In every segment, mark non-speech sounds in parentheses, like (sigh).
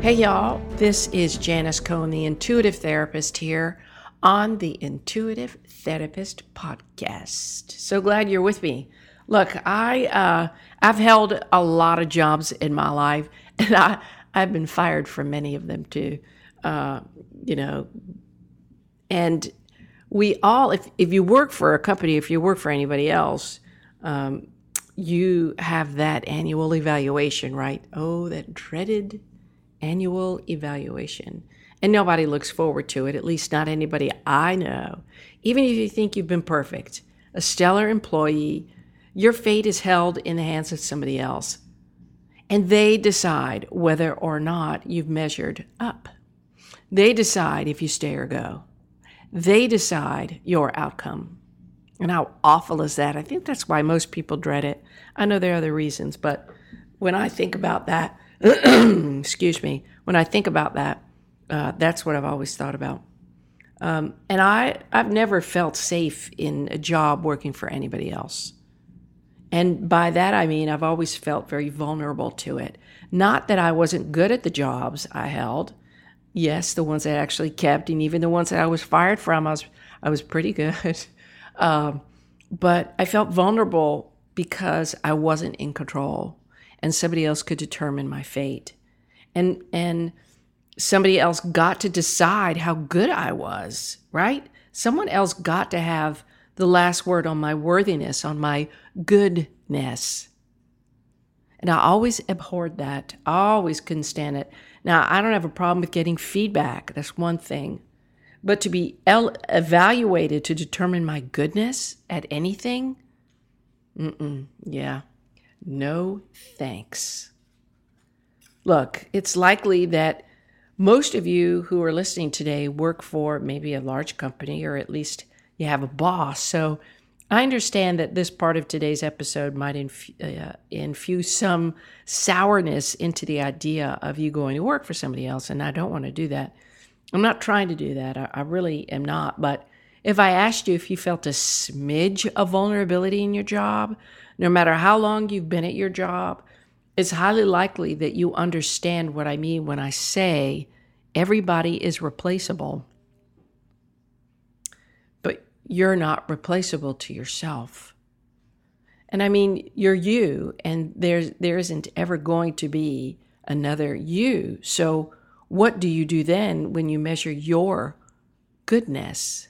Hey, y'all, this is Janis Cohen, the intuitive therapist, here on the Intuitive Therapist Podcast. So glad you're with me. Look, I uh, I've held a lot of jobs in my life, (laughs) and I I've been fired from many of them too. Uh, you know, and we all, if if you work for a company, if you work for anybody else, um, you have that annual evaluation, right? Oh, that dreaded annual evaluation. And nobody looks forward to it, at least not anybody I know. Even if you think you've been perfect, a stellar employee, your fate is held in the hands of somebody else. And they decide whether or not you've measured up. They decide if you stay or go. They decide your outcome. And how awful is that? I think that's why most people dread it. I know there are other reasons, but when I think about that, (clears throat) excuse me, when I think about that, uh, that's what I've always thought about. Um, and I, I've never felt safe in a job working for anybody else. And by that, I mean I've always felt very vulnerable to it. Not that I wasn't good at the jobs I held. Yes, the ones I actually kept, and even the ones that I was fired from, I was, I was pretty good. (laughs) um, but I felt vulnerable because I wasn't in control and somebody else could determine my fate. And and somebody else got to decide how good I was, right? Someone else got to have the last word on my worthiness, on my goodness. And I always abhorred that. I always couldn't stand it. Now, I don't have a problem with getting feedback. That's one thing. But to be el- evaluated to determine my goodness at anything, mm yeah, no thanks. Look, it's likely that most of you who are listening today work for maybe a large company or at least you have a boss. So I understand that this part of today's episode might uh, infuse some sourness into the idea of you going to work for somebody else. And I don't want to do that. I'm not trying to do that. I, I really am not. But if I asked you if you felt a smidge of vulnerability in your job, no matter how long you've been at your job, it's highly likely that you understand what I mean when I say everybody is replaceable. But you're not replaceable to yourself. And I mean, you're you, and there's, there isn't ever going to be another you. So, what do you do then when you measure your goodness,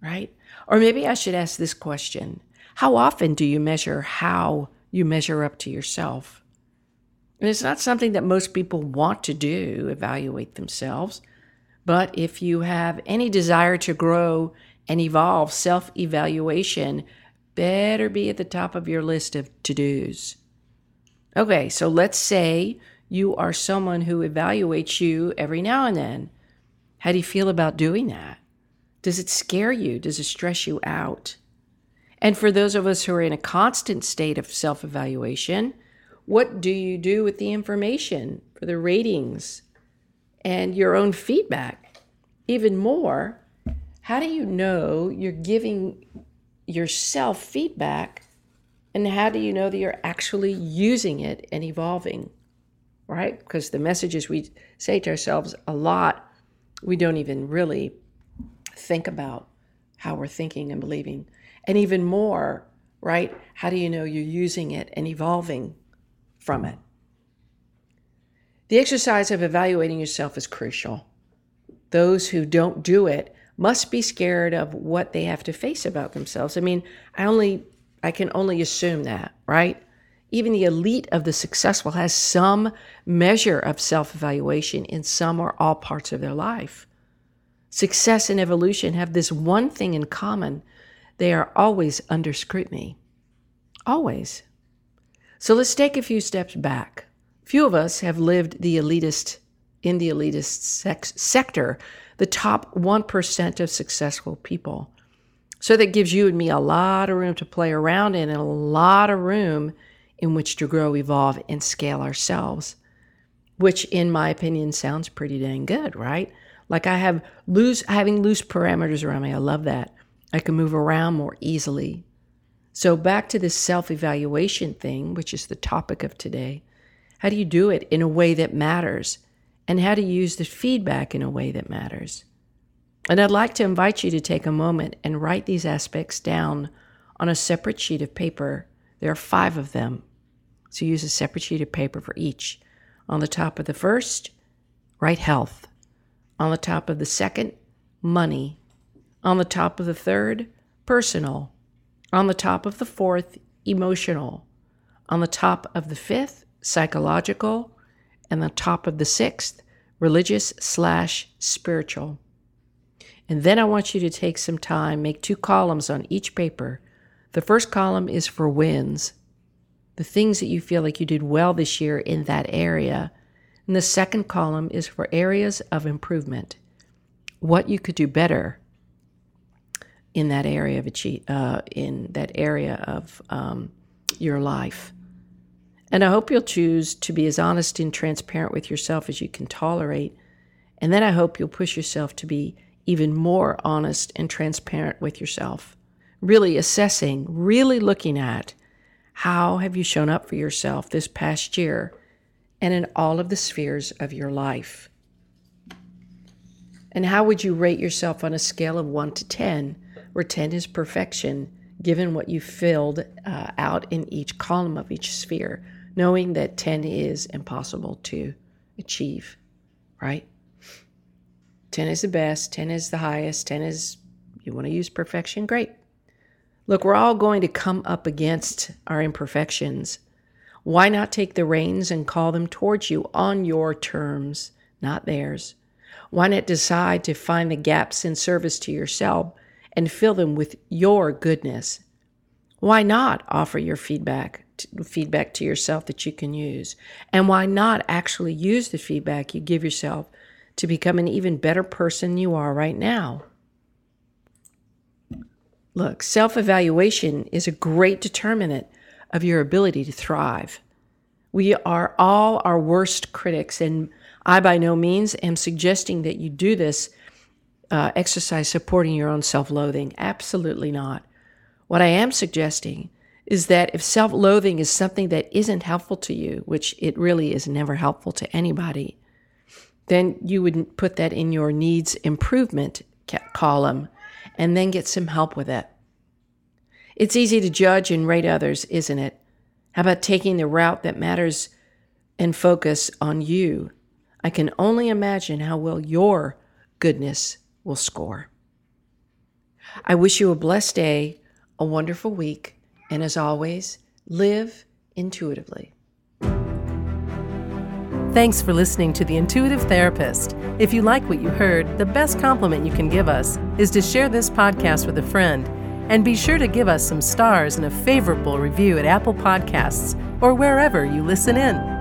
right? Or maybe I should ask this question how often do you measure how you measure up to yourself? And it's not something that most people want to do, evaluate themselves. But if you have any desire to grow and evolve, self evaluation better be at the top of your list of to dos. Okay, so let's say you are someone who evaluates you every now and then. How do you feel about doing that? Does it scare you? Does it stress you out? And for those of us who are in a constant state of self evaluation, what do you do with the information for the ratings and your own feedback? Even more, how do you know you're giving yourself feedback and how do you know that you're actually using it and evolving? Right? Because the messages we say to ourselves a lot, we don't even really think about how we're thinking and believing. And even more, right? How do you know you're using it and evolving from it? The exercise of evaluating yourself is crucial. Those who don't do it must be scared of what they have to face about themselves. I mean, I only I can only assume that, right? Even the elite of the successful has some measure of self-evaluation in some or all parts of their life. Success and evolution have this one thing in common they are always under scrutiny. Always. So let's take a few steps back. Few of us have lived the elitist in the elitist sex- sector, the top 1% of successful people. So that gives you and me a lot of room to play around in and a lot of room in which to grow, evolve, and scale ourselves, which, in my opinion, sounds pretty dang good, right? Like I have loose, having loose parameters around me. I love that. I can move around more easily. So, back to this self evaluation thing, which is the topic of today. How do you do it in a way that matters? And how to use the feedback in a way that matters? And I'd like to invite you to take a moment and write these aspects down on a separate sheet of paper. There are five of them. So use a separate sheet of paper for each. On the top of the first, write health. On the top of the second, money. On the top of the third, personal. On the top of the fourth, emotional. On the top of the fifth, psychological. And the top of the sixth, religious slash spiritual. And then I want you to take some time, make two columns on each paper. The first column is for wins, the things that you feel like you did well this year in that area. And the second column is for areas of improvement, what you could do better in that area of achieve, uh, in that area of um, your life. And I hope you'll choose to be as honest and transparent with yourself as you can tolerate. And then I hope you'll push yourself to be even more honest and transparent with yourself. Really assessing, really looking at how have you shown up for yourself this past year and in all of the spheres of your life? And how would you rate yourself on a scale of 1 to 10, where 10 is perfection, given what you filled uh, out in each column of each sphere, knowing that 10 is impossible to achieve, right? 10 is the best, 10 is the highest, 10 is, you want to use perfection? Great. Look, we're all going to come up against our imperfections. Why not take the reins and call them towards you on your terms, not theirs? Why not decide to find the gaps in service to yourself and fill them with your goodness? Why not offer your feedback, feedback to yourself that you can use? And why not actually use the feedback you give yourself to become an even better person you are right now. Look, self evaluation is a great determinant of your ability to thrive. We are all our worst critics, and I by no means am suggesting that you do this uh, exercise supporting your own self loathing. Absolutely not. What I am suggesting is that if self loathing is something that isn't helpful to you, which it really is never helpful to anybody, then you would put that in your needs improvement column and then get some help with it. It's easy to judge and rate others, isn't it? How about taking the route that matters and focus on you? I can only imagine how well your goodness will score. I wish you a blessed day, a wonderful week, and as always, live intuitively. Thanks for listening to The Intuitive Therapist. If you like what you heard, the best compliment you can give us is to share this podcast with a friend. And be sure to give us some stars and a favorable review at Apple Podcasts or wherever you listen in.